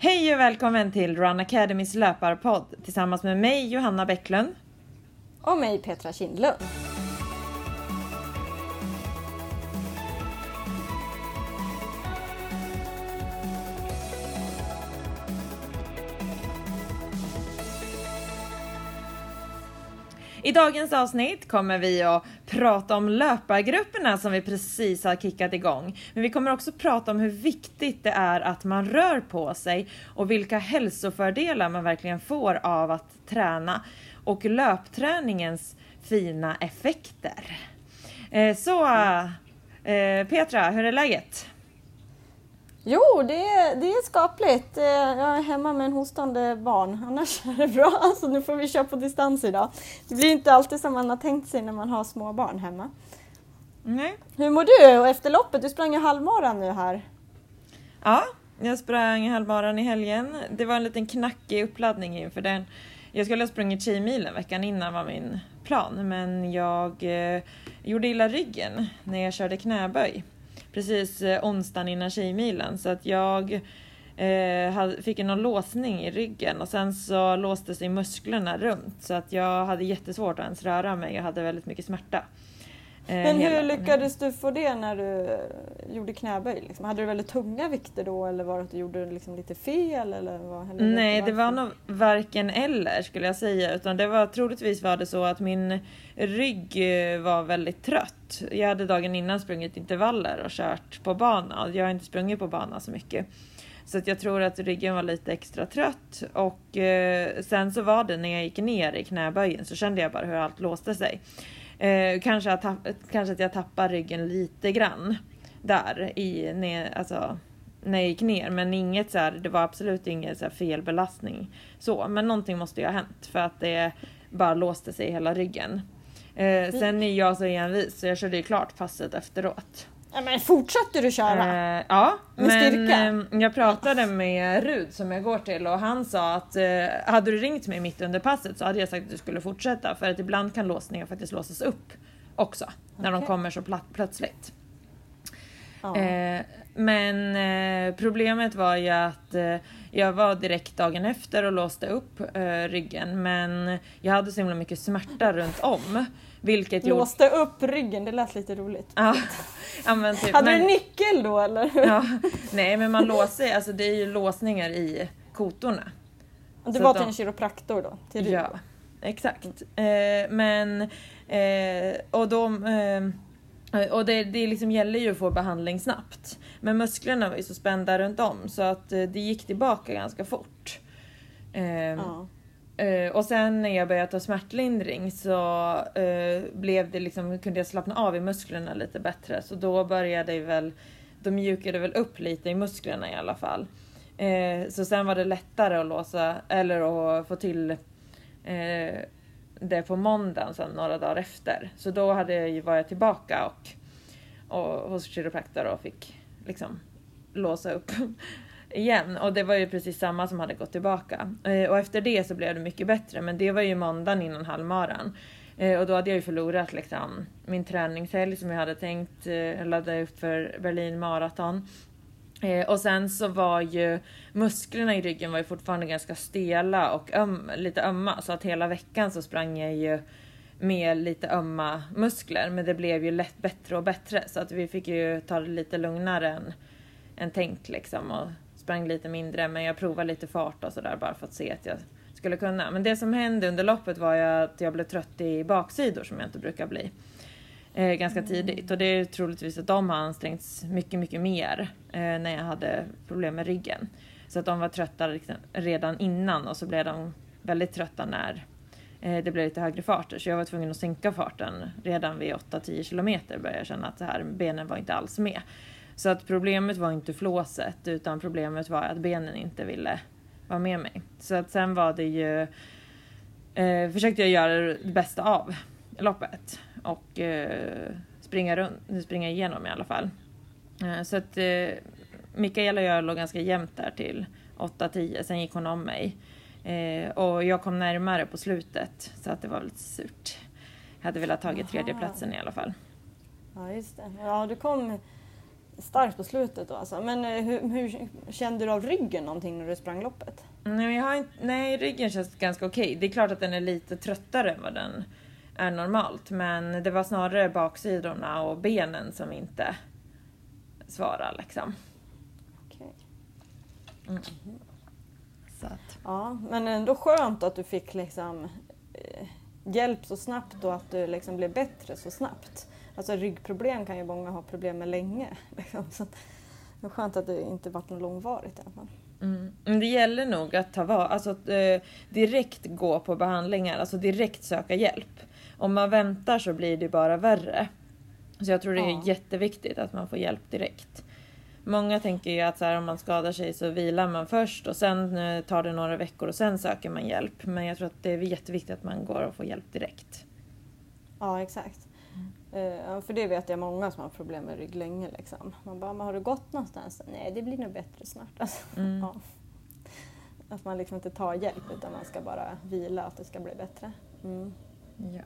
Hej och välkommen till Run Academys löparpodd tillsammans med mig Johanna Bäcklund. Och mig Petra Kindlund. I dagens avsnitt kommer vi att prata om löpargrupperna som vi precis har kickat igång. Men vi kommer också prata om hur viktigt det är att man rör på sig och vilka hälsofördelar man verkligen får av att träna och löpträningens fina effekter. Eh, så eh, Petra, hur är läget? Jo, det är, det är skapligt. Eh, jag är hemma med en hostande barn, annars är det bra. Alltså, nu får vi köra på distans idag. Det blir inte alltid som man har tänkt sig när man har små barn hemma. Nej. Hur mår du efter loppet? Du sprang ju halvmaran nu här. Ja, jag sprang halvmaran i helgen. Det var en liten knackig uppladdning inför den. Jag skulle ha sprungit Tjejmilen veckan innan var min plan, men jag eh, gjorde illa ryggen när jag körde knäböj precis eh, onsdagen innan Tjejmilen så att jag eh, fick någon låsning i ryggen och sen så låste sig musklerna runt så att jag hade jättesvårt att ens röra mig. Jag hade väldigt mycket smärta. Eh, Men hur lyckades du få det när du gjorde knäböj? Liksom? Hade du väldigt tunga vikter då eller var det att du gjorde liksom lite fel? Eller vad, Nej, det var nog varken eller skulle jag säga. Utan det var troligtvis var det så att min rygg eh, var väldigt trött. Jag hade dagen innan sprungit intervaller och kört på bana. Jag har inte sprungit på bana så mycket. Så att jag tror att ryggen var lite extra trött och eh, sen så var det när jag gick ner i knäböjen så kände jag bara hur allt låste sig. Eh, kanske, att kanske att jag tappar ryggen lite grann där i, ner, alltså, när jag gick ner. Men inget så här, det var absolut ingen så här felbelastning. Så, men någonting måste ju ha hänt för att det bara låste sig i hela ryggen. Eh, sen är jag så envis så jag körde ju klart passet efteråt. Men fortsatte du köra? Eh, ja, med men styrka? Eh, jag pratade med Rud som jag går till och han sa att eh, hade du ringt mig mitt under passet så hade jag sagt att du skulle fortsätta för att ibland kan låsningar faktiskt låsas upp också när okay. de kommer så plötsligt. Ja. Eh, men eh, problemet var ju att eh, jag var direkt dagen efter och låste upp ryggen men jag hade så himla mycket smärta runt om. Vilket Låste gjorde... upp ryggen, det lät lite roligt. Ja. ja typ, Hade men... du nyckel då eller? Ja. Nej men man låser, alltså det är ju låsningar i kotorna. Du var till de... en kiropraktor då? Till ja, exakt. Eh, men, eh, och de eh, och det, det liksom gäller ju att få behandling snabbt. Men musklerna var ju så spända runt om så att eh, det gick tillbaka ganska fort. Eh, ja. Uh, och sen när jag började ta smärtlindring så uh, blev det liksom, kunde jag slappna av i musklerna lite bättre. Så då började det väl, då mjukade väl upp lite i musklerna i alla fall. Uh, så sen var det lättare att låsa, eller att få till det på måndagen sen några dagar efter. Så då hade jag, var jag tillbaka och, och hos kiropraktor och fick liksom låsa upp igen och det var ju precis samma som hade gått tillbaka. Eh, och efter det så blev det mycket bättre men det var ju måndagen innan halvmaran. Eh, och då hade jag ju förlorat liksom min träningshelg som jag hade tänkt eh, ladda upp för Berlin Eh, och sen så var ju musklerna i ryggen var ju fortfarande ganska stela och öm, lite ömma. Så att hela veckan så sprang jag ju med lite ömma muskler. Men det blev ju lätt bättre och bättre. Så att vi fick ju ta det lite lugnare än, än tänkt liksom. Och sprang lite mindre. Men jag provade lite fart och sådär bara för att se att jag skulle kunna. Men det som hände under loppet var ju att jag blev trött i baksidor som jag inte brukar bli. Eh, ganska tidigt och det är troligtvis att de har ansträngts mycket, mycket mer eh, när jag hade problem med ryggen. Så att de var trötta liksom redan innan och så blev de väldigt trötta när eh, det blev lite högre farter Så jag var tvungen att sänka farten redan vid 8-10 kilometer började jag känna att det här, benen var inte alls med. Så att problemet var inte flåset utan problemet var att benen inte ville vara med mig. Så att sen var det ju eh, försökte jag göra det bästa av loppet och eh, springa, runt, springa igenom i alla fall. Eh, så att eh, Mikaela och jag låg ganska jämnt där till 8-10, sen gick hon om mig. Eh, och jag kom närmare på slutet så att det var lite surt. Jag hade velat tagit tredjeplatsen i alla fall. Ja just det. Ja du kom starkt på slutet då alltså. Men eh, hur, hur kände du av ryggen någonting när du sprang loppet? Nej, jag har inte, nej ryggen känns ganska okej. Det är klart att den är lite tröttare än vad den är normalt. Men det var snarare baksidorna och benen som inte svarar liksom. Okej. Mm. Så att, Ja, men ändå skönt att du fick liksom eh, hjälp så snabbt och att du liksom blev bättre så snabbt. Alltså ryggproblem kan ju många ha problem med länge. Liksom. Så att det är skönt att det inte varit något långvarigt i alla fall. mm. Men det gäller nog att ta var, alltså att, eh, direkt gå på behandlingar, alltså direkt söka hjälp. Om man väntar så blir det bara värre. Så jag tror det är Ja. jätteviktigt att man får hjälp direkt. Många tänker ju att så här, om man skadar sig så vilar man först och sen eh, tar det några veckor och sen söker man hjälp. Men jag tror att det är jätteviktigt att man går och får hjälp direkt. Ja, exakt. Ja, för det vet jag många som har problem med rygg länge. Liksom. Man bara, men har du gått någonstans? Nej, det blir nog bättre snart. Alltså, Mm. ja. Att man liksom inte tar hjälp utan man ska bara vila att det ska bli bättre. Mm. Ja.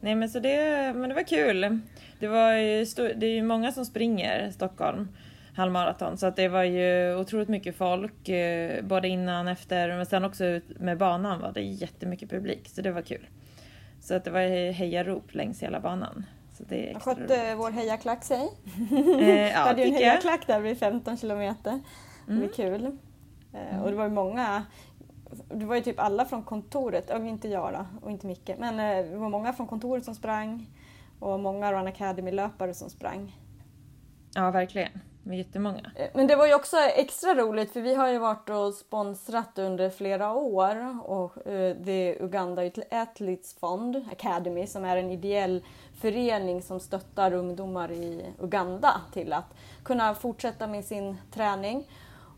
Nej men så det, men det var kul. Det, var ju det är ju många som springer Stockholm halvmaraton så att det var ju otroligt mycket folk eh, både innan, efter men sen också ut med banan var det jättemycket publik så det var kul. Så att det var hejarop längs hela banan. Så det är skötte vår hejaklack sig? Eh, ja, hade ju en jag. hejaklack där vid 15 kilometer. Det var Mm. kul. Eh, Och det var ju många, det var ju typ alla från kontoret, ja, inte jag då, och inte Micke, men eh, det var många från kontoret som sprang och många Run Academy-löpare som sprang. Ja verkligen. Det var jättemånga. Eh, Men det var ju också extra roligt för vi har ju varit och sponsrat under flera år och eh, det är Uganda Athletes Fund Academy som är en ideell förening som stöttar ungdomar i Uganda till att kunna fortsätta med sin träning.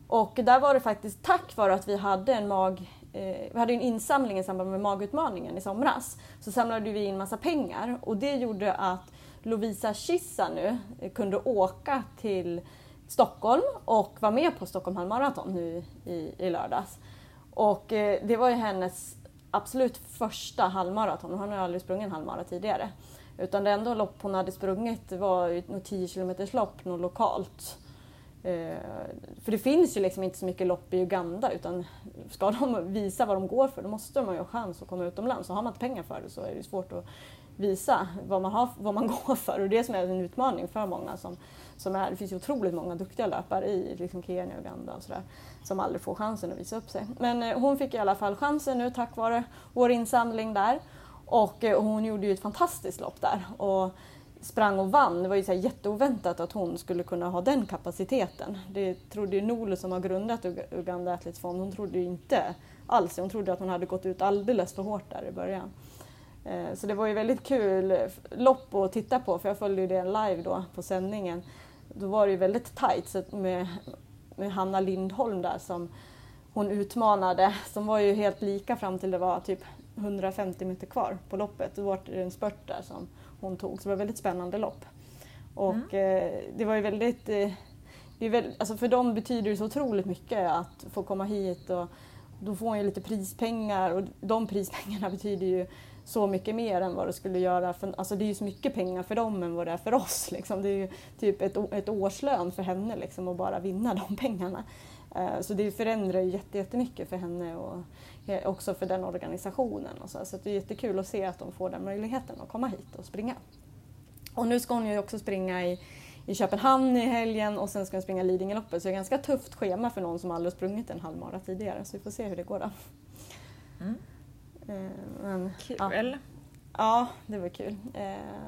Och där var det faktiskt tack vare att vi hade en mag eh, vi hade en insamling i samband med magutmaningen i somras. Så samlade vi in massa pengar och det gjorde att Lovisa Kissa nu eh, kunde åka till Stockholm och vara med på Stockholm halvmaraton nu i, i lördags. Och eh, det var ju hennes absolut första halvmaraton. Hon har ju aldrig sprungit en halvmara tidigare. Utan det enda lopp hon hade sprungit var ju 10 km lopp, något lokalt. Eh, för det finns ju liksom inte så mycket lopp i Uganda utan ska de visa vad de går för då måste de ha chans att komma utomlands. Så har man inte pengar för det så är det svårt att visa vad man, har, vad man går för. Och det är som är en utmaning för många som, som är, det finns ju otroligt många duktiga löpare i liksom Kenya och Uganda och sådär som aldrig får chansen att visa upp sig. Men eh, hon fick i alla fall chansen nu tack vare vår insamling där. Och eh, hon gjorde ju ett fantastiskt lopp där. Och sprang och vann. Det var ju så här jätteoväntat att hon skulle kunna ha den kapaciteten. Det trodde ju Nolo som har grundat Uganda Athletes Fond, hon trodde ju inte alls. Hon trodde att hon hade gått ut alldeles för hårt där i början. Eh, så det var ju väldigt kul lopp att titta på för jag följde ju det live då på sändningen. Då var det ju väldigt tajt med, med Hanna Lindholm där som hon utmanade som var ju helt lika fram till det var typ 150 meter kvar på loppet. Då var det en spurt där som hon tog så det var ett väldigt spännande lopp. Och eh, det var ju väldigt eh, det är väl, alltså för dem betyder det så otroligt mycket att få komma hit och då får hon ju lite prispengar och de prispengarna betyder ju så mycket mer än vad det skulle göra. För, alltså det är ju så mycket pengar för dem än vad det är för oss. Liksom. Det är ju typ ett, ett årslön för henne liksom, att bara vinna de pengarna. Eh, Så det förändrar ju jätte- jättemycket för henne och eh, också för den organisationen. Och så så det är jättekul att se att de får den möjligheten att komma hit och springa. Och nu ska hon ju också springa i, i Köpenhamn i helgen och sen ska hon springa Lidingöloppet. Så det är ganska tufft schema för någon som aldrig sprungit en halvmara tidigare. Så vi får se hur det går då. Mm. Eh, Men, Kul. ja. Ja, det var kul.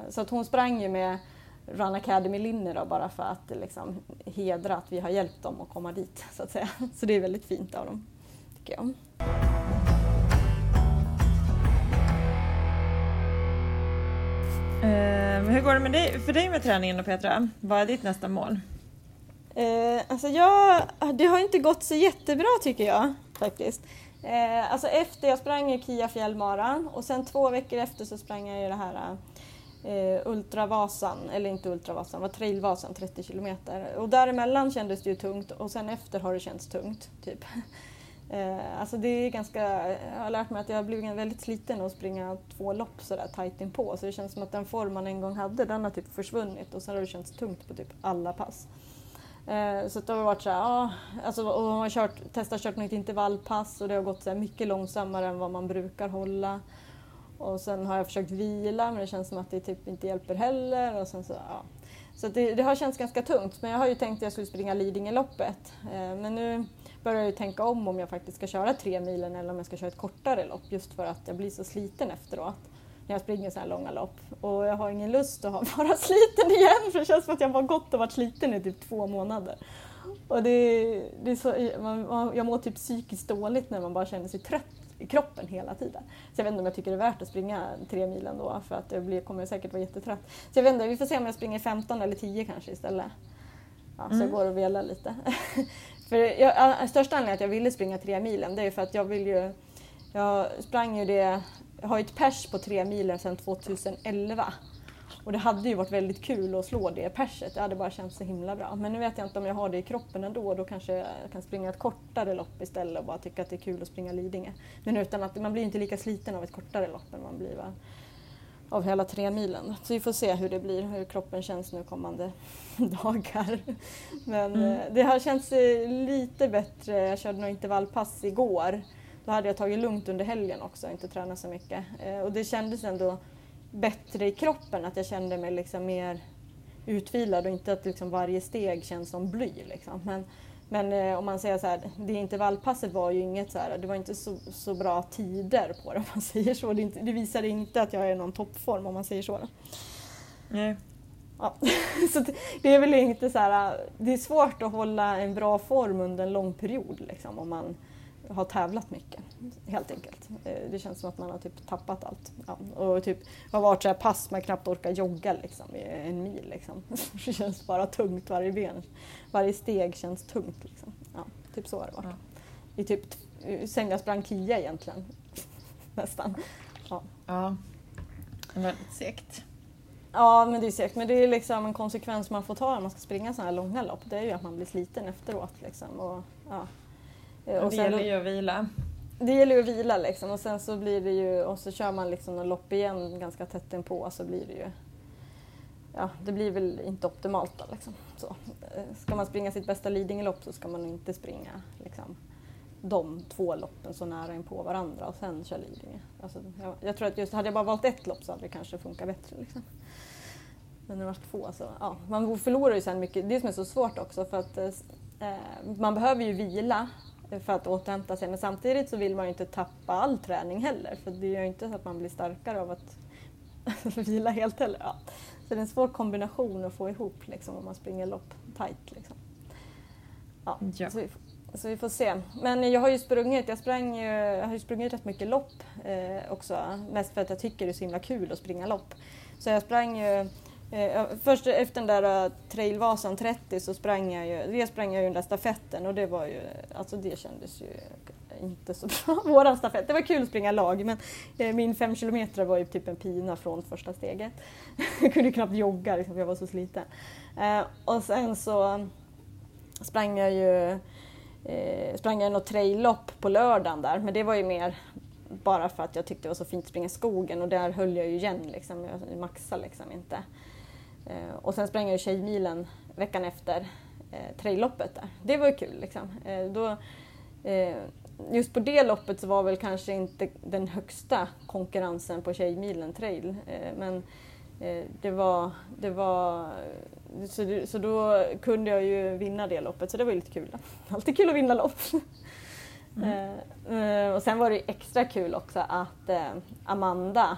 Så att hon sprang ju med Run Academy-linne då bara för att liksom hedra att vi har hjälpt dem att komma dit så att säga. Så det är väldigt fint av dem, tycker jag. Eh, hur går det med dig, för dig med träningen då Petra? Vad är ditt nästa mål? Eh, alltså jag, det har inte gått så jättebra tycker jag faktiskt. Eh, alltså efter jag sprang ju Kia fjällmaran och sen två veckor efter så sprang jag ju det här eh, Ultravasan, eller inte Ultravasan, det var Trailvasan 30 kilometer. Och däremellan kändes det ju tungt och sen efter har det känts tungt. Typ. Eh, alltså det är ganska, jag har lärt mig att jag har blivit väldigt sliten att springa två lopp sådär tajt inpå. Så det känns som att den form man en gång hade, den har typ försvunnit och sen har det känts tungt på typ alla pass. Eh, så det har varit såhär, ja, alltså, och man har kört, testat kört något intervallpass och det har gått så mycket långsammare än vad man brukar hålla. Och sen har jag försökt vila men det känns som att det typ inte hjälper heller. Och sen så, ja. så det, det, har känts ganska tungt. Men jag har ju tänkt att jag skulle springa Lidingöloppet. Eh, men nu börjar jag ju tänka om om jag faktiskt ska köra tre milen eller om jag ska köra ett kortare lopp just för att jag blir så sliten efteråt när jag springer så här långa lopp. Och jag har ingen lust att vara sliten igen för det känns som att jag bara gått och varit sliten i typ två månader. Och det, det är så, man, jag mår typ psykiskt dåligt när man bara känner sig trött i kroppen hela tiden. Så jag vet inte om jag tycker det är värt att springa tre mil ändå för att jag blir, kommer säkert vara jättetrött. Så jag vet inte, vi får se om jag springer 15 eller 10 kanske istället. Ja, så mm. jag går och velar lite. för jag, största anledningen att jag ville springa tre milen det är för att jag vill ju... Jag sprang ju det... Jag har ju ett pers på tre milen sedan 2011. Och det hade ju varit väldigt kul att slå det perset. Det hade bara känts så himla bra. Men nu vet jag inte om jag har det i kroppen ändå. Då kanske jag kan springa ett kortare lopp istället och bara tycka att det är kul att springa Lidingö. Men utan att man blir inte lika sliten av ett kortare lopp än man blir va? av hela tre milen. Så vi får se hur det blir, hur kroppen känns nu kommande dagar. Men mm. Eh, det har känts eh, lite bättre. Jag körde några intervallpass igår. Då hade jag tagit lugnt under helgen också inte tränat så mycket. Eh, och det kändes ändå bättre i kroppen, att jag kände mig liksom mer utvilad och inte att liksom varje steg känns som bly. Liksom. Men, men eh, om man säger så här, det intervallpasset var ju inget så här, det var inte så, så bra tider på det om man säger så. Det, inte, det visade inte att jag är någon toppform om man säger så. Nej. Ja. så det, det, är väl inte så här, det är svårt att hålla en bra form under en lång period liksom, om man har tävlat mycket. Helt enkelt. Eh, det känns som att man har typ tappat allt. Ja, och typ har varit så här pass man knappt orkar jogga liksom, en mil. Liksom. Det känns bara tungt varje ben. Varje steg känns tungt. Liksom. Ja, typ så har det varit. Ja. I typ sen jag sprang KIA egentligen. Nästan. Ja. ja. Väldigt segt. Ja, men det är segt. Men det är liksom en konsekvens man får ta när man ska springa sådana här långa lopp. Det är ju att man blir sliten efteråt. Liksom. Och, ja, Eh, och det gäller ju att vila. Det gäller ju att vila liksom och sen så blir det ju, och så kör man liksom en lopp igen ganska tätt inpå så blir det ju Ja, det blir väl inte optimalt då liksom. Så, eh, ska man springa sitt bästa Lidingölopp så ska man inte springa liksom, de två loppen så nära in på varandra och sen köra Lidingö. Alltså, jag, jag, tror att just hade jag bara valt ett lopp så hade det kanske funkat bättre. Liksom. Men när det var två så, ja, man förlorar ju sen mycket. Det som är så svårt också för att eh, man behöver ju vila för att återhämta sig. Men samtidigt så vill man ju inte tappa all träning heller för det gör ju inte så att man blir starkare av att vila helt heller. Ja. Så det är en svår kombination att få ihop liksom, om man springer lopp tight. Liksom. Ja, ja. Så, vi, så, vi, får se. Men jag har ju sprungit, jag, sprang jag har ju sprungit rätt mycket lopp eh, också. Mest för att jag tycker det är så himla kul att springa lopp. Så jag sprang ju Eh, först efter den där uh, Trailvasan 30 så sprang jag ju, det sprang jag ju den där stafetten och det var ju, alltså det kändes ju inte så bra, våran stafett. Det var kul att springa lag men eh, min fem kilometer var ju typ en pina från första steget. jag kunde knappt jogga liksom, för jag var så sliten. Eh, och sen så sprang jag ju eh, sprang jag något traillopp på lördagen där men det var ju mer bara för att jag tyckte det var så fint att springa i skogen och där höll jag ju igen liksom, jag maxade liksom inte. Eh, och sen sprang jag Tjejmilen veckan efter eh, trailloppet där. Det var ju kul liksom. Eh, då, eh, just på det loppet så var väl kanske inte den högsta konkurrensen på Tjejmilen trail. Men det var, det var så, så då kunde jag ju vinna det loppet så det var lite kul. Alltid kul att vinna lopp. Mm. Och sen var det extra kul också att Amanda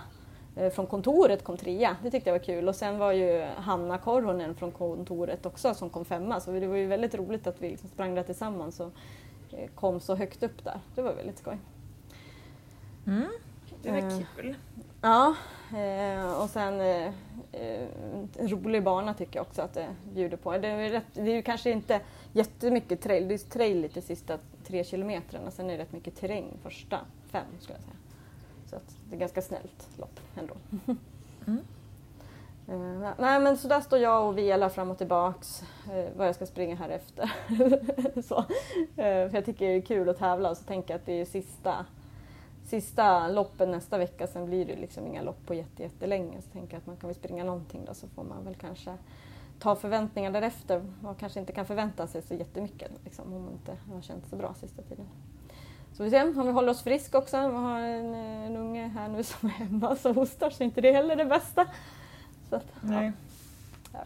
från kontoret kom trea. Det tyckte jag var kul. Och sen var ju Hanna Korhonen från kontoret också som kom femma. Så det var ju väldigt roligt att vi liksom sprang där tillsammans och eh, kom så högt upp där. Det var väldigt skoj. Mm, det var eh, kul. Ja, och sen en rolig bana tycker jag också att det bjuder på. Det är, rätt, det är ju kanske inte jättemycket trail, det är trail lite sista tre kilometrarna. Sen är det rätt mycket terräng första fem skulle jag säga. Så att det är ganska snällt lopp ändå. Mm. Eh, nej men så där står jag och velar fram och tillbaks eh, vad jag ska springa här efter. så, eh, för jag tycker det är kul att tävla och så tänker jag att det är sista, sista loppen nästa vecka. Sen blir det liksom inga lopp på jätte, jättelänge. Så tänker jag att man kan väl springa någonting då så får man väl kanske ta förväntningar därefter. Man kanske inte kan förvänta sig så jättemycket liksom, om man inte har känt så bra sista tiden. Så vi ser om vi håller oss friska också. Vi har en, en unge här nu som är hemma som hostar så inte det är heller det bästa. Så att, Nej. Ja.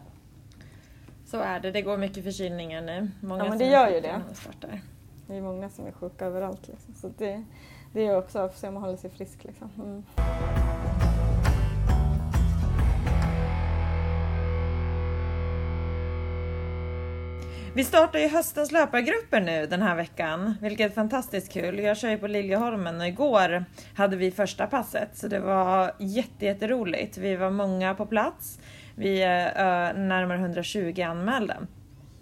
Så är det, det går mycket förkylningar nu. Många ja men det gör ju det. Det är många som är sjuka överallt. Liksom. Så det, det är också att se om man håller sig frisk. Liksom. Mm. Vi startar ju höstens löpargrupper nu den här veckan, vilket är fantastiskt kul. Jag kör ju på Liljeholmen och igår hade vi första passet så det var jätteroligt. Vi var många på plats. Vi eh, är närmare 120 anmälda.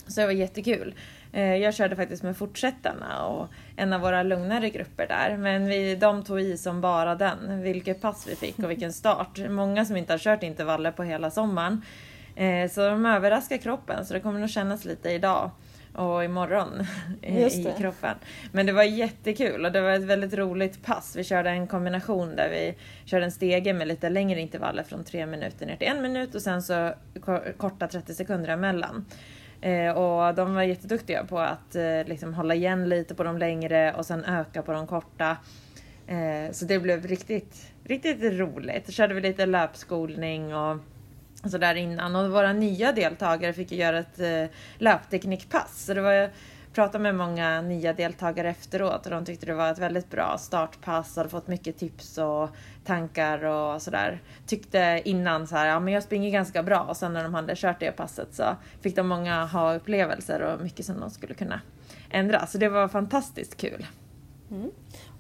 Så det var jättekul. Eh, jag körde faktiskt med fortsättarna och en av våra lugnare grupper där. Men vi, de tog i som bara den. Vilket pass vi fick och vilken start. Många som inte har kört intervaller på hela sommaren. Eh, så de överraskar kroppen så det kommer nog kännas lite idag och imorgon i kroppen. Men det var jättekul och det var ett väldigt roligt pass. Vi körde en kombination där vi körde en stege med lite längre intervaller från tre minuter ner till en minut och sen så korta 30 sekunder emellan. Eh, och de var jätteduktiga på att eh, liksom hålla igen lite på de längre och sen öka på de korta. så det blev riktigt, riktigt roligt. Så körde vi lite löpskolning och så där innan och våra nya deltagare fick göra ett eh, löpteknikpass. Så det var, jag pratade med många nya deltagare efteråt och de tyckte det var ett väldigt bra startpass och hade fått mycket tips och tankar och sådär. Tyckte innan så här, ja men jag springer ganska bra och sen när de hade kört det passet så fick de många ha-upplevelser och mycket som de skulle kunna ändra. Så det var fantastiskt kul. Mm.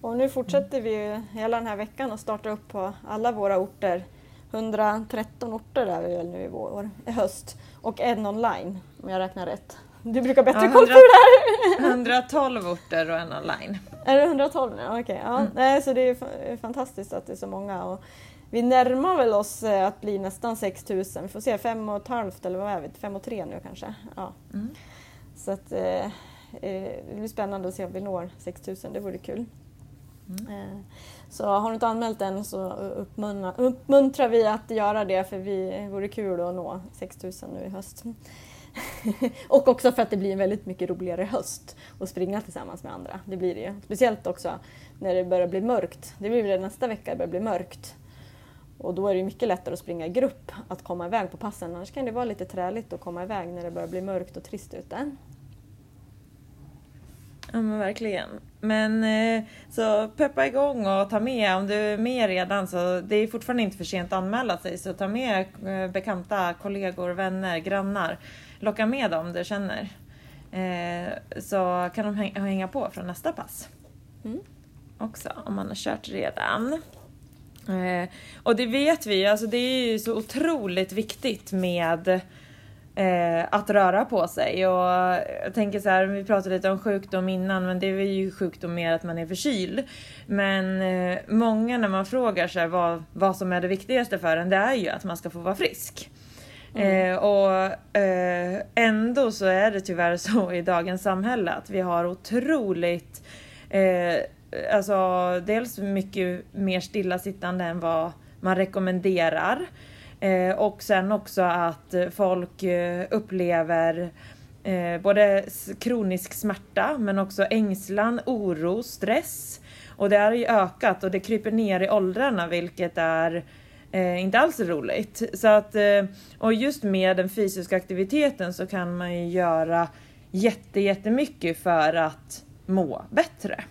Och nu fortsätter vi hela den här veckan och startar upp på alla våra orter 113 orter är vi väl nu i vår, i höst och en online om jag räknar rätt. Du brukar bättre ja, koll på det här! 112 orter och en online. Är det 112 nu? Okej, okay, ja. Mm. Så det är fantastiskt att det är så många. Och vi närmar väl oss eh, att bli nästan 6000. Vi får se, fem och ett halvt eller vad är vi? Fem och tre nu kanske. Ja. Mm. Så att, eh, eh det blir spännande att se om vi når 6000, det vore kul. Mm. Eh, så har du inte anmält än så uppmuntrar vi att göra det för vi vore kul att nå 6000 nu i höst. och också för att det blir en väldigt mycket roligare höst att springa tillsammans med andra. Det blir det ju. Speciellt också när det börjar bli mörkt. Det blir det nästa vecka, det börjar bli mörkt. Och då är det mycket lättare att springa i grupp, att komma iväg på passen. Annars kan det vara lite träligt att komma iväg när det börjar bli mörkt och trist ute. Ja men verkligen. Men eh, så peppa igång och ta med, om du är med redan så det är fortfarande inte för sent att anmäla sig. Så ta med eh, bekanta, kollegor, vänner, grannar. Locka med dem du känner. Eh, så kan de hänga på från nästa pass. Mm. Också om man har kört redan. Och det vet vi, alltså det är ju så otroligt viktigt med eh, att röra på sig. Och jag tänker så här, vi pratade lite om sjukdom innan, men det är ju sjukdom mer att man är förkyld. Men eh, många när man frågar sig vad, vad som är det viktigaste för en, det är ju att man ska få vara frisk. Mm. Eh, och eh, ändå så är det tyvärr så i dagens samhälle att vi har otroligt eh, Alltså dels mycket mer stillasittande än vad man rekommenderar. Eh, och sen också att folk eh, upplever eh, både kronisk smärta men också ängslan, oro, stress. Och det har ju ökat och det kryper ner i åldrarna vilket är eh, inte alls roligt. Så att, eh, och just med den fysiska aktiviteten så kan man ju göra jätte, jättemycket för att må bättre.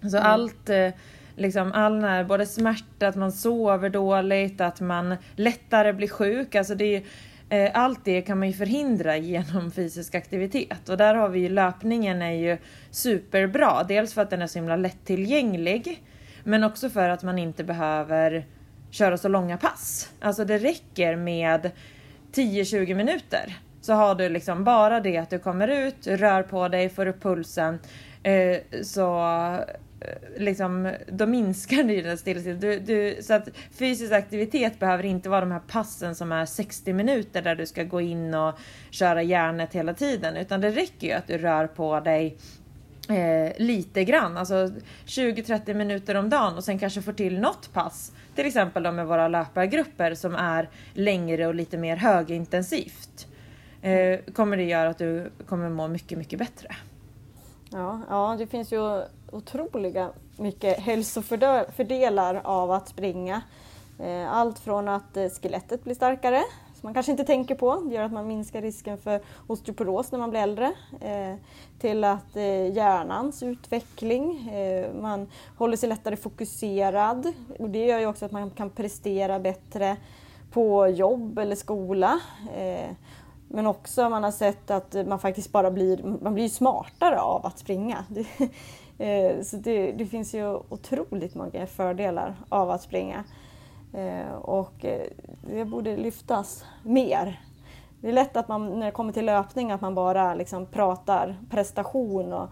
Så mm. allt eh, liksom all när, både smärta, att man sover dåligt, att man lättare blir sjuk. Alltså det eh, allt det kan man ju förhindra genom fysisk aktivitet och där har vi ju löpningen är ju superbra. Dels för att den är så himla lättillgänglig men också för att man inte behöver köra så långa pass. Alltså det räcker med 10-20 minuter så har du liksom bara det att du kommer ut, rör på dig, får upp pulsen eh, så Eh, liksom, då minskar ju den stillasittande. Du, du, så att fysisk aktivitet behöver inte vara de här passen som är 60 minuter där du ska gå in och köra järnet hela tiden, utan det räcker ju att du rör på dig eh, lite grann, alltså 20-30 minuter om dagen och sen kanske får till något pass. Till exempel då med våra löpargrupper som är längre och lite mer högintensivt. Eh, kommer det göra att du kommer må mycket, mycket bättre. Ja, ja, det finns ju otroliga mycket hälsofördelar av att springa. Eh, allt från att eh, skelettet blir starkare, som man kanske inte tänker på, det gör att man minskar risken för osteoporos när man blir äldre, eh, till att hjärnans utveckling, man håller sig lättare fokuserad och det gör ju också att man kan prestera bättre på jobb eller skola. Men också man har sett att man faktiskt bara blir, man blir smartare av att springa. Det, eh, så det, det, finns ju otroligt många fördelar av att springa. Eh, och eh, det borde lyftas mer. Det är lätt att man när det kommer till löpning att man bara liksom pratar prestation och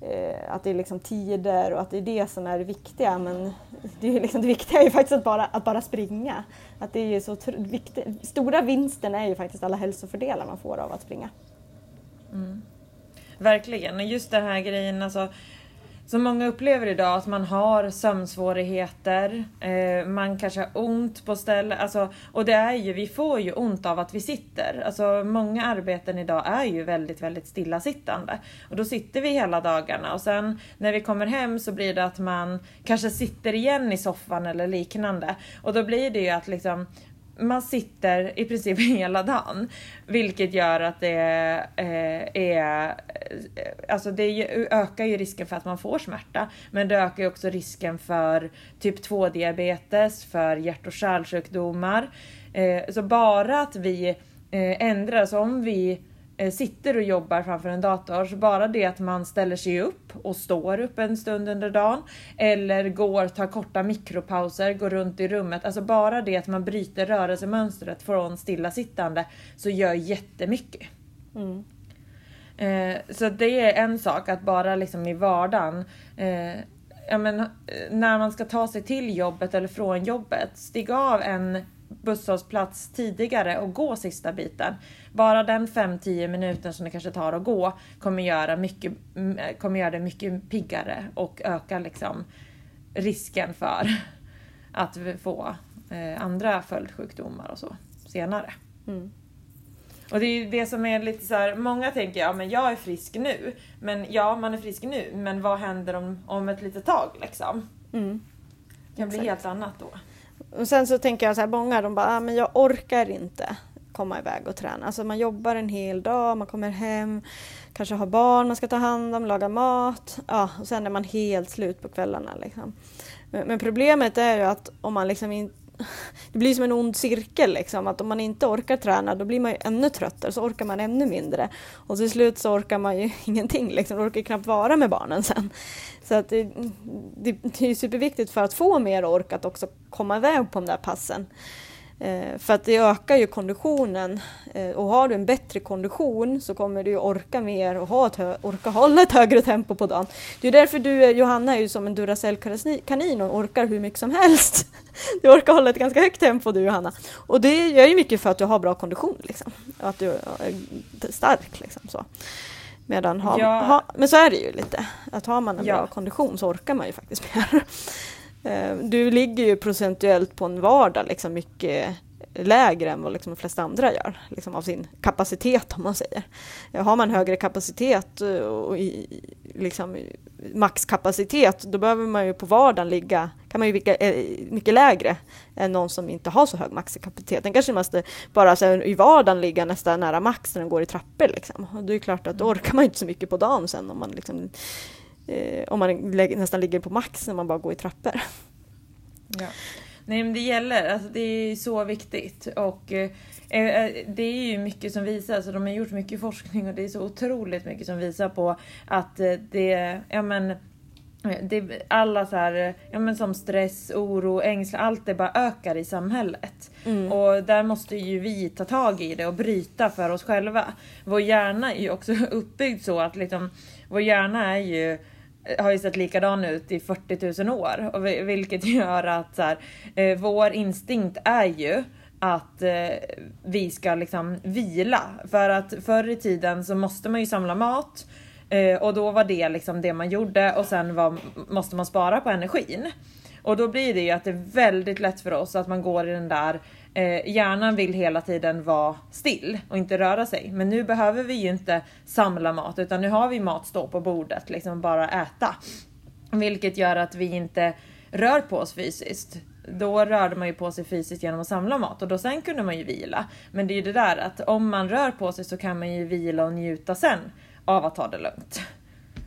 Eh, att det är liksom tider och att det är det som är det viktiga. Men det, är liksom, det viktiga är ju faktiskt att bara, att bara springa. Att det är så viktigt. Stora vinsten är ju faktiskt alla hälsofördelar man får av att springa. Mm. Verkligen, just den här grejen alltså så många upplever idag att man har sömnsvårigheter, eh, man kanske har ont på ställen, alltså, och det är ju, vi får ju ont av att vi sitter. Alltså många arbeten idag är ju väldigt, väldigt stillasittande. Och då sitter vi hela dagarna och sen när vi kommer hem så blir det att man kanske sitter igen i soffan eller liknande. Och då blir det ju att liksom man sitter i princip hela dagen. Vilket gör att det eh, är... Eh, alltså det ökar ju risken för att man får smärta. Men det ökar ju också risken för typ 2 diabetes, för hjärt och kärlsjukdomar. Eh, så bara att vi eh, ändrar, så om vi sitter och jobbar framför en dator, så bara det att man ställer sig upp och står upp en stund under dagen eller går, tar korta mikropauser, går runt i rummet. Alltså bara det att man bryter rörelsemönstret från stillasittande så gör jättemycket. Mm. Eh, så det är en sak att bara liksom i vardagen eh, ja, men, när man ska ta sig till jobbet eller från jobbet, stiga av en busshållplats tidigare och gå sista biten. Bara den 5-10 minuter som det kanske tar att gå kommer göra, mycket, kommer göra det mycket piggare och öka liksom risken för att få eh, andra följdsjukdomar och så senare. Mm. Och det är ju det som är lite så här, många tänker ja men jag är frisk nu. Men ja, man är frisk nu, men vad händer om, om ett litet tag liksom? Mm. Det kan bli helt annat då. Och sen så tänker jag så här, många de bara, ah, men jag orkar inte komma iväg och träna. Alltså man jobbar en hel dag, man kommer hem, kanske har barn man ska ta hand om, laga mat. Ja, och sen är man helt slut på kvällarna. Liksom. Men, men problemet är ju att om man liksom inte det blir som en ond cirkel. Liksom. Att om man inte orkar träna då blir man ju ännu tröttare, så orkar man ännu mindre. Och till slut så orkar man ju ingenting, liksom. man orkar knappt vara med barnen sen. Så att det, det, det är superviktigt för att få mer ork att också komma iväg på de där passen. Eh, för att det ökar ju konditionen eh, och har du en bättre kondition så kommer du orka mer och ha ett orka hålla ett högre tempo på dagen. Det är därför du, Johanna, är ju som en Duracell-kanin och orkar hur mycket som helst. Du orkar hålla ett ganska högt tempo du, Johanna. Och det gör ju mycket för att du har bra kondition, liksom. att du är stark. Liksom, så. Medan har, ja. ha, men så är det ju lite, att har man en ja. bra kondition så orkar man ju faktiskt mer. Eh, du ligger ju procentuellt på en vardag liksom mycket lägre än vad liksom de flesta andra gör, liksom av sin kapacitet om man säger. Har man högre kapacitet eh, och i, liksom, maxkapacitet, då behöver man ju på vardagen ligga, kan man ju ligga eh, mycket lägre än någon som inte har så hög maxkapacitet. Den kanske måste bara så här, i vardagen ligga nästan nära max när den går i trappor. Liksom. Och det är klart att då orkar man inte så mycket på dagen sen om man liksom eh, om man nästan ligger på max när man bara går i trappor. Ja. Nej men det gäller, alltså det är så viktigt och eh, eh, det är ju mycket som visar, alltså de har gjort mycket forskning och det är så otroligt mycket som visar på att eh, det, ja men det, alla så här, ja men som stress, oro, ängslan, allt det bara ökar i samhället. Mm. Och där måste ju vi ta tag i det och bryta för oss själva. Vår hjärna är ju också uppbyggd så att liksom, vår hjärna är ju har ju sett likadan ut i 40 000 år. Och vilket gör att så här, eh, vår instinkt är ju att eh, vi ska liksom vila. För att förr i tiden så måste man ju samla mat eh, och då var det liksom det man gjorde och sen var, måste man spara på energin. Och då blir det ju att det är väldigt lätt för oss att man går i den där eh, hjärnan vill hela tiden vara still och inte röra sig. Men nu behöver vi ju inte samla mat utan nu har vi mat stå på bordet, liksom bara äta. Vilket gör att vi inte rör på oss fysiskt. Då rörde man ju på sig fysiskt genom att samla mat och då sen kunde man ju vila. Men det är ju det där att om man rör på sig så kan man ju vila och njuta sen av att ta det lugnt.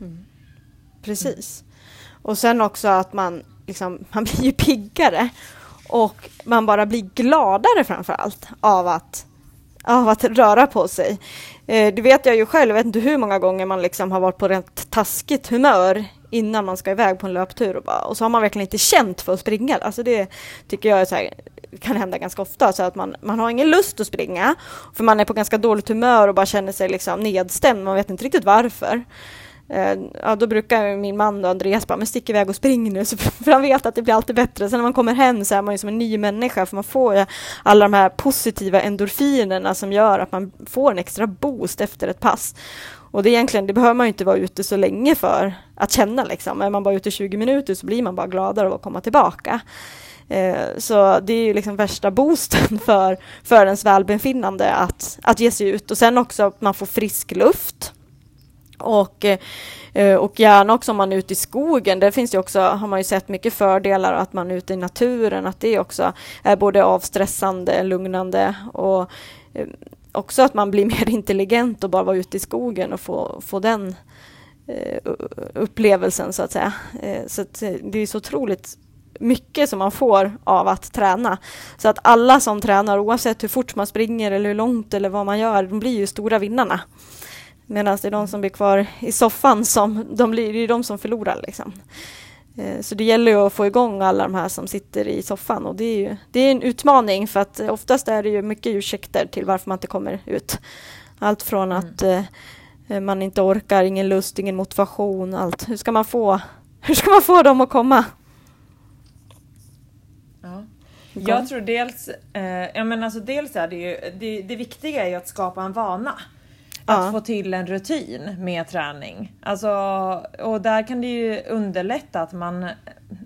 Mm. Precis. Och sen också att man, liksom, man blir ju piggare och man bara blir gladare framför allt av att, av att röra på sig. Eh, det vet jag ju själv, jag vet inte hur många gånger man liksom har varit på rätt taskigt humör innan man ska iväg på en löptur och, bara, och så har man verkligen inte känt för att springa. Alltså det tycker jag är så här, kan hända ganska ofta, så att man, man har ingen lust att springa för man är på ganska dåligt humör och bara känner sig liksom nedstämd, man vet inte riktigt varför. Eh, ja, då brukar min man och Andreas bara, men stick iväg och spring nu, för han vet att det blir alltid bättre. Sen när man kommer hem så är man ju som en ny människa, för man får ju alla de här positiva endorfinerna som gör att man får en extra boost efter ett pass. Och det, egentligen, det behöver man ju inte vara ute så länge för att känna. Liksom. Är man bara ute 20 minuter så blir man bara gladare av att komma tillbaka. Eh, så det är ju liksom värsta boosten för, för ens välbefinnande att, att ge sig ut. Och sen också att man får frisk luft. Och, eh, och gärna också om man är ute i skogen. Där finns det också, har man ju sett mycket fördelar att man är ute i naturen, att det också är både avstressande, lugnande och eh, också att man blir mer intelligent och bara vara ute i skogen och få, få den eh, upplevelsen så att säga. Så att det är så otroligt mycket som man får av att träna. Så att alla som tränar, oavsett hur fort man springer eller hur långt eller vad man gör, de blir ju stora vinnarna. Medan det är de som blir kvar i soffan som de blir, det är de som förlorar. Liksom. Eh, så det gäller ju att få igång alla de här som sitter i soffan och det är ju det är en utmaning för att oftast är det ju mycket ursäkter till varför man inte kommer ut. Allt från mm. att eh, man inte orkar, ingen lust, ingen motivation, allt. Hur ska man få, hur ska man få dem att komma? Ja. Jag tror dels, eh, ja men alltså dels är det ju, det, det viktiga är ju att skapa en vana att ja. få till en rutin med träning. Alltså, och där kan det ju underlätta att man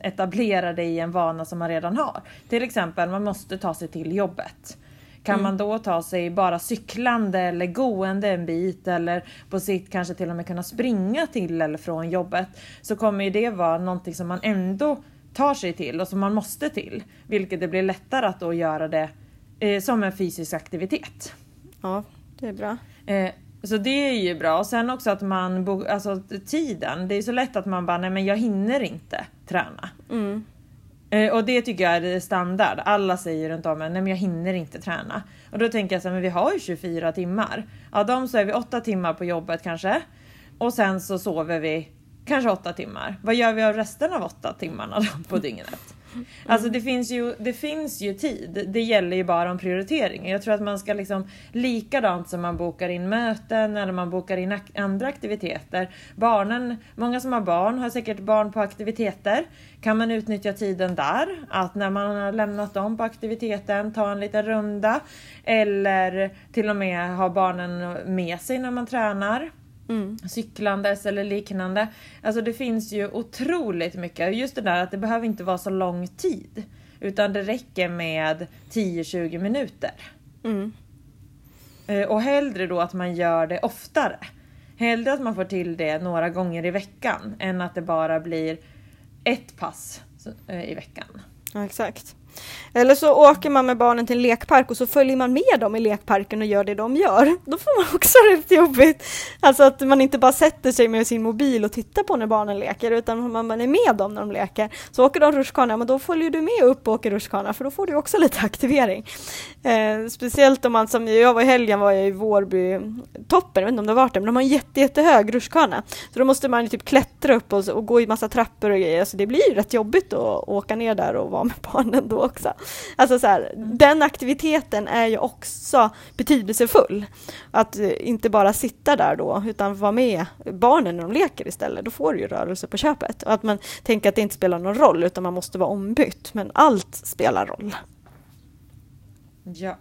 etablerar det i en vana som man redan har. Till exempel, man måste ta sig till jobbet. Kan mm. man då ta sig bara cyklande eller gående en bit eller på sitt kanske till och med kunna springa till eller från jobbet så kommer ju det vara någonting som man ändå tar sig till och som man måste till. Vilket det blir lättare att då göra det eh, som en fysisk aktivitet. Ja, det är bra. Eh, så det är ju bra. Och sen också att man, alltså tiden. Det är så lätt att man bara, nej men jag hinner inte träna. Mm. Eh, och det tycker jag är standard. Alla säger runt om nej men jag hinner inte träna. Och då tänker jag så här, men vi har ju 24 timmar. Av dem så är vi 8 timmar på jobbet kanske. Och sen så sover vi kanske 8 timmar. Vad gör vi av resten av 8 timmarna då på dygnet? Alltså det finns, ju, det finns ju tid. Det gäller ju bara om prioritering. Jag tror att man ska liksom likadant som man bokar in möten eller man bokar in ak andra aktiviteter. Barnen, många som har barn har säkert barn på aktiviteter. Kan man utnyttja tiden där? Att när man har lämnat dem på aktiviteten ta en liten runda. Eller till och med ha barnen med sig när man tränar. Mm. Cyklandes eller liknande. Alltså det finns ju otroligt mycket. Just det där att det behöver inte vara så lång tid. Utan det räcker med 10-20 minuter. Mm. Eh, och hellre då att man gör det oftare. Hellre att man får till det några gånger i veckan än att det bara blir ett pass eh, i veckan. Ja, exakt. Eller så åker man med barnen till en lekpark och så följer man med dem i lekparken och gör det de gör. Då får man också rätt jobbigt. Alltså att man inte bara sätter sig med sin mobil och tittar på när barnen leker utan man är med dem när de leker. Så åker de rutschkana, men då följer du med upp och åker rutschkana för då får du också lite aktivering. Eh, speciellt om man som jag var i helgen var jag i Vårby toppen, jag vet inte om du har varit där, men de har en jätte, jättehög rutschkana. Så då måste man typ klättra upp och, och gå i massa trappor och grejer, så det blir ju rätt jobbigt att åka ner där och vara med barnen då också. Alltså så här, den aktiviteten är ju också betydelsefull. Att eh, inte bara sitta där då, utan vara med barnen när de leker istället. Då får du ju rörelse på köpet. Och att man tänker att det inte spelar någon roll, utan man måste vara ombytt. Men allt spelar roll. Ja.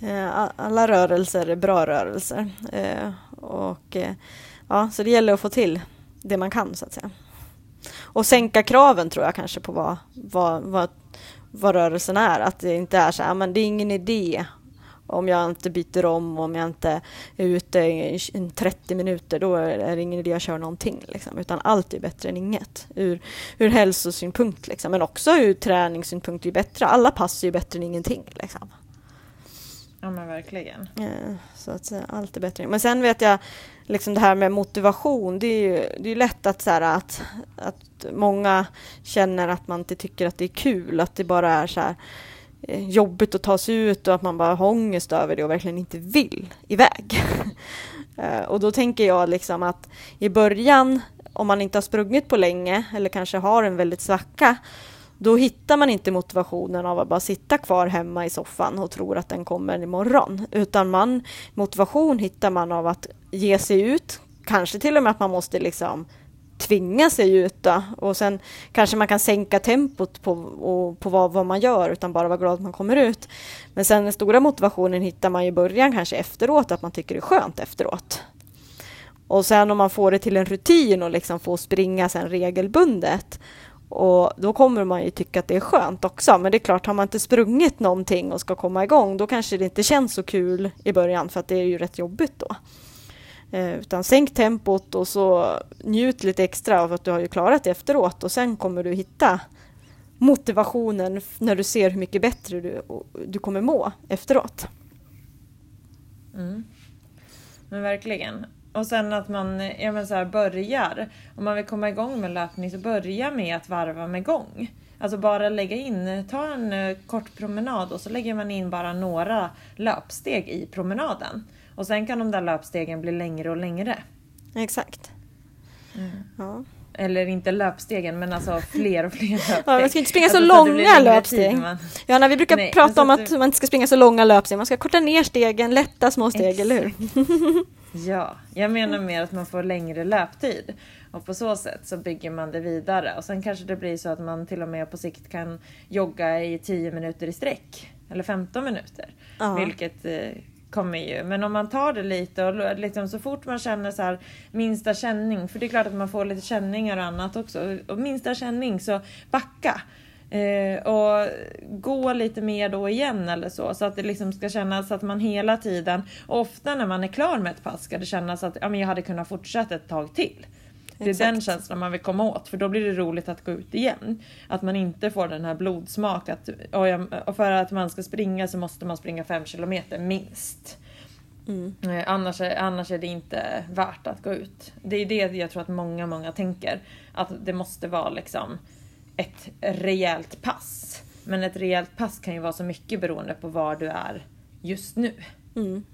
Eh, alla rörelser är bra rörelser. Eh, och, eh, ja, så det gäller att få till det man kan, så att säga. Och sänka kraven tror jag kanske på vad, vad, vad vad rörelsen är. Att det inte är så här, ah, men det är ingen idé om jag inte byter om, om jag inte är ute i 30 minuter, då är det ingen idé att köra någonting. Liksom. Utan allt är bättre än inget. Ur, ur hälsosynpunkt, liksom. men också ur träningssynpunkt är bättre. Alla pass är bättre än ingenting. Liksom. Ja men verkligen. Ja, så att allt är bättre. Men sen vet jag, liksom det här med motivation, det är ju det är lätt att, så här, att, att många känner att man inte tycker att det är kul, att det bara är så här, Eh, jobbigt att ta sig ut och att man bara har ångest över det och verkligen inte vill iväg. Eh, och då tänker jag liksom att i början, om man inte har sprungit på länge eller kanske har en väldigt svacka, då hittar man inte motivationen av att bara sitta kvar hemma i soffan och tror att den kommer imorgon. Utan man, motivation hittar man av att ge sig ut, kanske till och med att man måste liksom tvinga sig ut då. och sen kanske man kan sänka tempot på, och, på vad, vad man gör utan bara vara glad att man kommer ut. Men sen den stora motivationen hittar man i början kanske efteråt, att man tycker det är skönt efteråt. Och sen om man får det till en rutin och liksom får springa sen regelbundet och då kommer man ju tycka att det är skönt också. Men det är klart, har man inte sprungit någonting och ska komma igång, då kanske det inte känns så kul i början, för att det är ju rätt jobbigt då. Eh, utan sänk tempot och så njut lite extra av att du har ju klarat det efteråt och sen kommer du hitta motivationen när du ser hur mycket bättre du, du kommer må efteråt. Mm. Men verkligen. Och sen att man ja, men så här, börjar, om man vill komma igång med löpning så börja med att varva med gång. Alltså bara lägga in, ta en eh, kort promenad och så lägger man in bara några löpsteg i promenaden. Och sen kan de där löpstegen bli längre och längre. Exakt. Mm. Ja. Eller inte löpstegen, men alltså fler och fler löpsteg. Ja, man ska inte springa så alltså, långa så löpsteg. Man... Ja, när vi brukar Nej, prata om att du... man inte ska springa så långa löpsteg. Man ska korta ner stegen, lätta små steg, Exakt. eller hur? Ja, jag menar mer att man får längre löptid. Och på så sätt så bygger man det vidare. Och sen kanske det blir så att man till och med på sikt kan jogga i 10 minuter i sträck. Eller 15 minuter. Ja. Vilket eh, kommer ju. Men om man tar det lite och liksom så fort man känner så här minsta känning. För det är klart att man får lite känningar och annat också. Och minsta känning så backa. Eh, och gå lite mer då igen eller så. Så att det liksom ska kännas att man hela tiden, ofta när man är klar med ett pass, ska det kännas att ja, men jag hade kunnat fortsätta ett tag till. Det är Exakt. den känslan man vill komma åt för då blir det roligt att gå ut igen. Att man inte får den här blodsmak att och för att man ska springa så måste man springa fem kilometer minst. Mm. Eh, annars, är, annars är det inte värt att gå ut. Det är det jag tror att många, många tänker. Att det måste vara liksom ett rejält pass. Men ett rejält pass kan ju vara så mycket beroende på var du är just nu. Mm,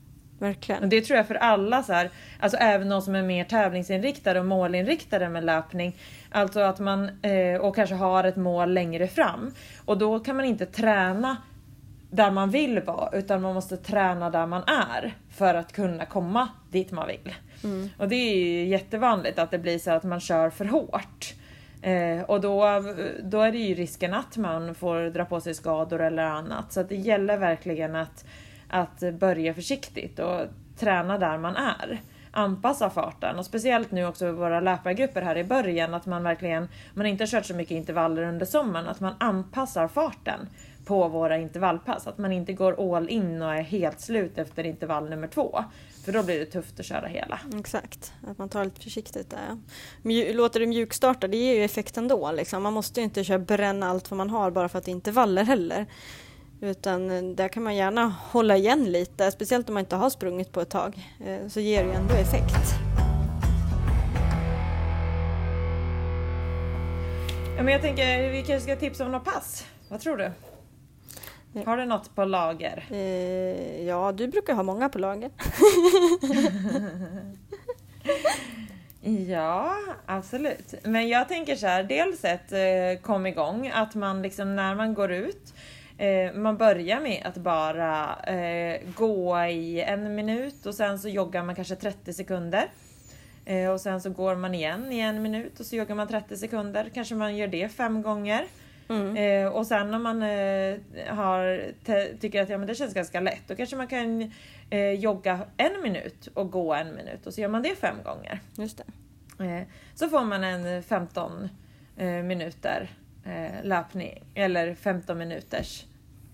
verkligen. Och det tror jag för alla, så här, alltså även de som är mer tävlingsinriktade och målinriktade med löpning. Alltså att man, eh, och kanske har ett mål längre fram. Och då kan man inte träna där man vill vara utan man måste träna där man är för att kunna komma dit man vill. Mm. Och det är ju jättevanligt att det blir så att man kör för hårt. Eh, och då, då är det ju risken att man får dra på sig skador eller annat. Så det gäller verkligen att, att börja försiktigt och träna där man är. anpassa farten och speciellt nu också våra löpargrupper här i början att man verkligen, man inte har kört så mycket intervaller under sommaren, att man anpassar farten på våra intervallpass. Att man inte går all in och är helt slut efter intervall nummer två. För då blir det tufft att köra hela. Exakt, att man tar lite försiktigt där. Mju låter det mjukstarta, det ger ju effekt ändå. Liksom. Man måste inte köra bränna allt vad man har bara för att det är intervaller heller. Utan eh, där kan man gärna hålla igen lite, speciellt om man inte har sprungit på ett tag. Eh, så ger det ändå effekt. Ja, men jag tänker vi kanske ska tipsa om något pass. Vad tror du? Har du något på lager? Eh, ja, du brukar ha många på lager. ja, absolut. Men jag tänker så här, dels ett eh, kom igång, att man liksom när man går ut eh, man börjar med att bara eh, gå i en minut och sen så joggar man kanske 30 sekunder. Eh, och sen så går man igen i en minut och så joggar man 30 sekunder. Kanske man gör det fem gånger. Mm. Eh, och sen om man eh, har, tycker att ja, men det känns ganska lätt, då kanske man kan eh, jogga en minut och gå en minut och så gör man det fem gånger. Just det. Så får man en 15 eh, minuter löpning, eller 15 minuters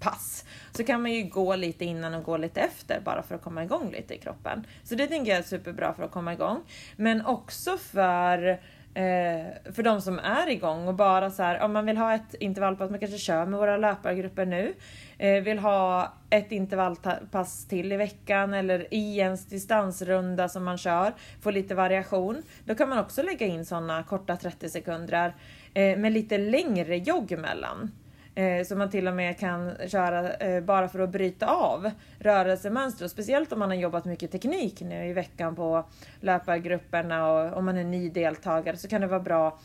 pass. Så kan man ju gå lite innan och gå lite efter bara för att komma igång lite i kroppen. Så det tänker jag är superbra för att komma igång. Men också för eh, för de som är igång och bara så här, om man vill ha ett intervallpass, man kanske kör med våra löpargrupper nu, eh, vill ha ett intervallpass till i veckan eller i ens distansrunda som man kör, få lite variation. Då kan man också lägga in sådana korta 30 sekunder eh, med lite längre jogg emellan. Eh, som man till och med kan köra eh, bara för att bryta av rörelsemönster. Och speciellt om man har jobbat mycket teknik nu i veckan på löpargrupperna och om man är ny deltagare så kan det vara bra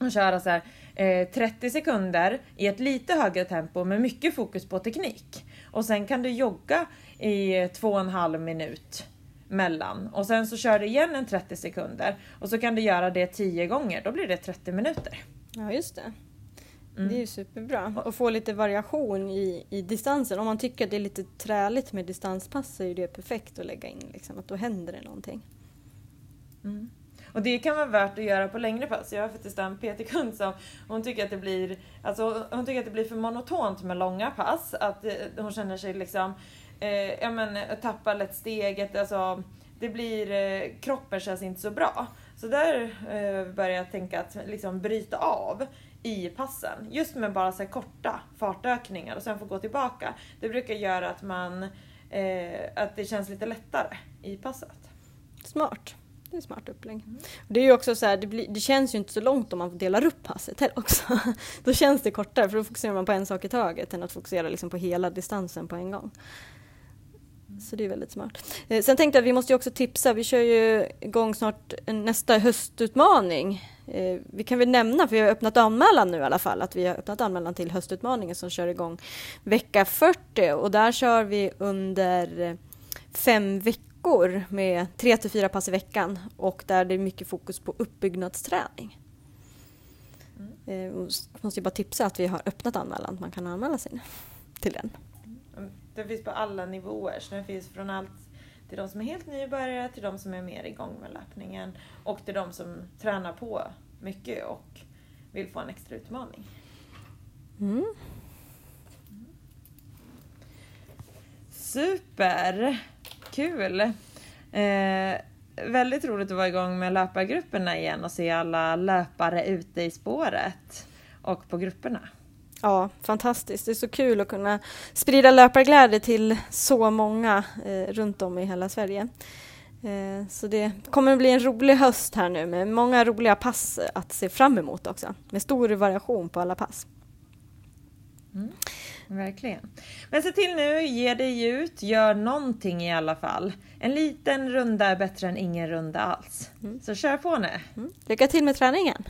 att köra så här, eh, 30 sekunder i ett lite högre tempo med mycket fokus på teknik. Och sen kan du jogga i två och en halv minut mellan och sen så kör du igen en 30 sekunder och så kan du göra det 10 gånger. Då blir det 30 minuter. Ja, just det. Mm. Det är ju superbra. Och få lite variation i, i distansen. Om man tycker att det är lite träligt med distanspass så är det perfekt att lägga in. Liksom, att då händer det någonting. Mm. Och det kan vara värt att göra på längre pass. Jag har faktiskt en PT-kund som hon tycker att det blir alltså, hon tycker att det blir för monotont med långa pass. Att eh, hon känner sig liksom eh, ja, men, tappar lätt steget. Alltså, det blir, eh, kroppen känns inte så bra. Så där eh, börjar jag tänka att liksom bryta av i passen. Just med bara så korta fartökningar och sen få gå tillbaka. Det brukar göra att man eh, att det känns lite lättare i passet. Smart. Det är smart upplägg. Mm. Det är ju också så här, det, blir, det, känns ju inte så långt om man delar upp passet heller också. då känns det kortare för då fokuserar man på en sak i taget än att fokusera liksom på hela distansen på en gång. Så det är väldigt smart. Eh, sen tänkte jag att vi måste också tipsa, vi kör ju igång snart nästa höstutmaning. Eh, vi kan väl nämna, för vi har öppnat anmälan nu i alla fall, att vi har öppnat anmälan till höstutmaningen som kör igång vecka 40 och där kör vi under fem veckor med tre till fyra pass i veckan och där det är mycket fokus på uppbyggnadsträning. Mm. Eh, måste jag bara tipsa att vi har öppnat anmälan, man kan anmäla sig till den. Det finns på alla nivåer, så det finns från allt till de som är helt nybörjare, till de som är mer igång med löpningen och till de som tränar på mycket och vill få en extra utmaning. Mm. Super! Kul! Eh, väldigt roligt att vara igång med löpargrupperna igen och se alla löpare ute i spåret och på grupperna. Ja, fantastiskt. Det är så kul att kunna sprida löparglädje till så många eh, runt om i hela Sverige. Eh, så det kommer att bli en rolig höst här nu med många roliga pass att se fram emot också. Med stor variation på alla pass. Mm, verkligen. Men se till nu, ge dig ut, gör någonting i alla fall. En liten runda är bättre än ingen runda alls. Mm. Så kör på nu. Mm. Lycka till med träningen!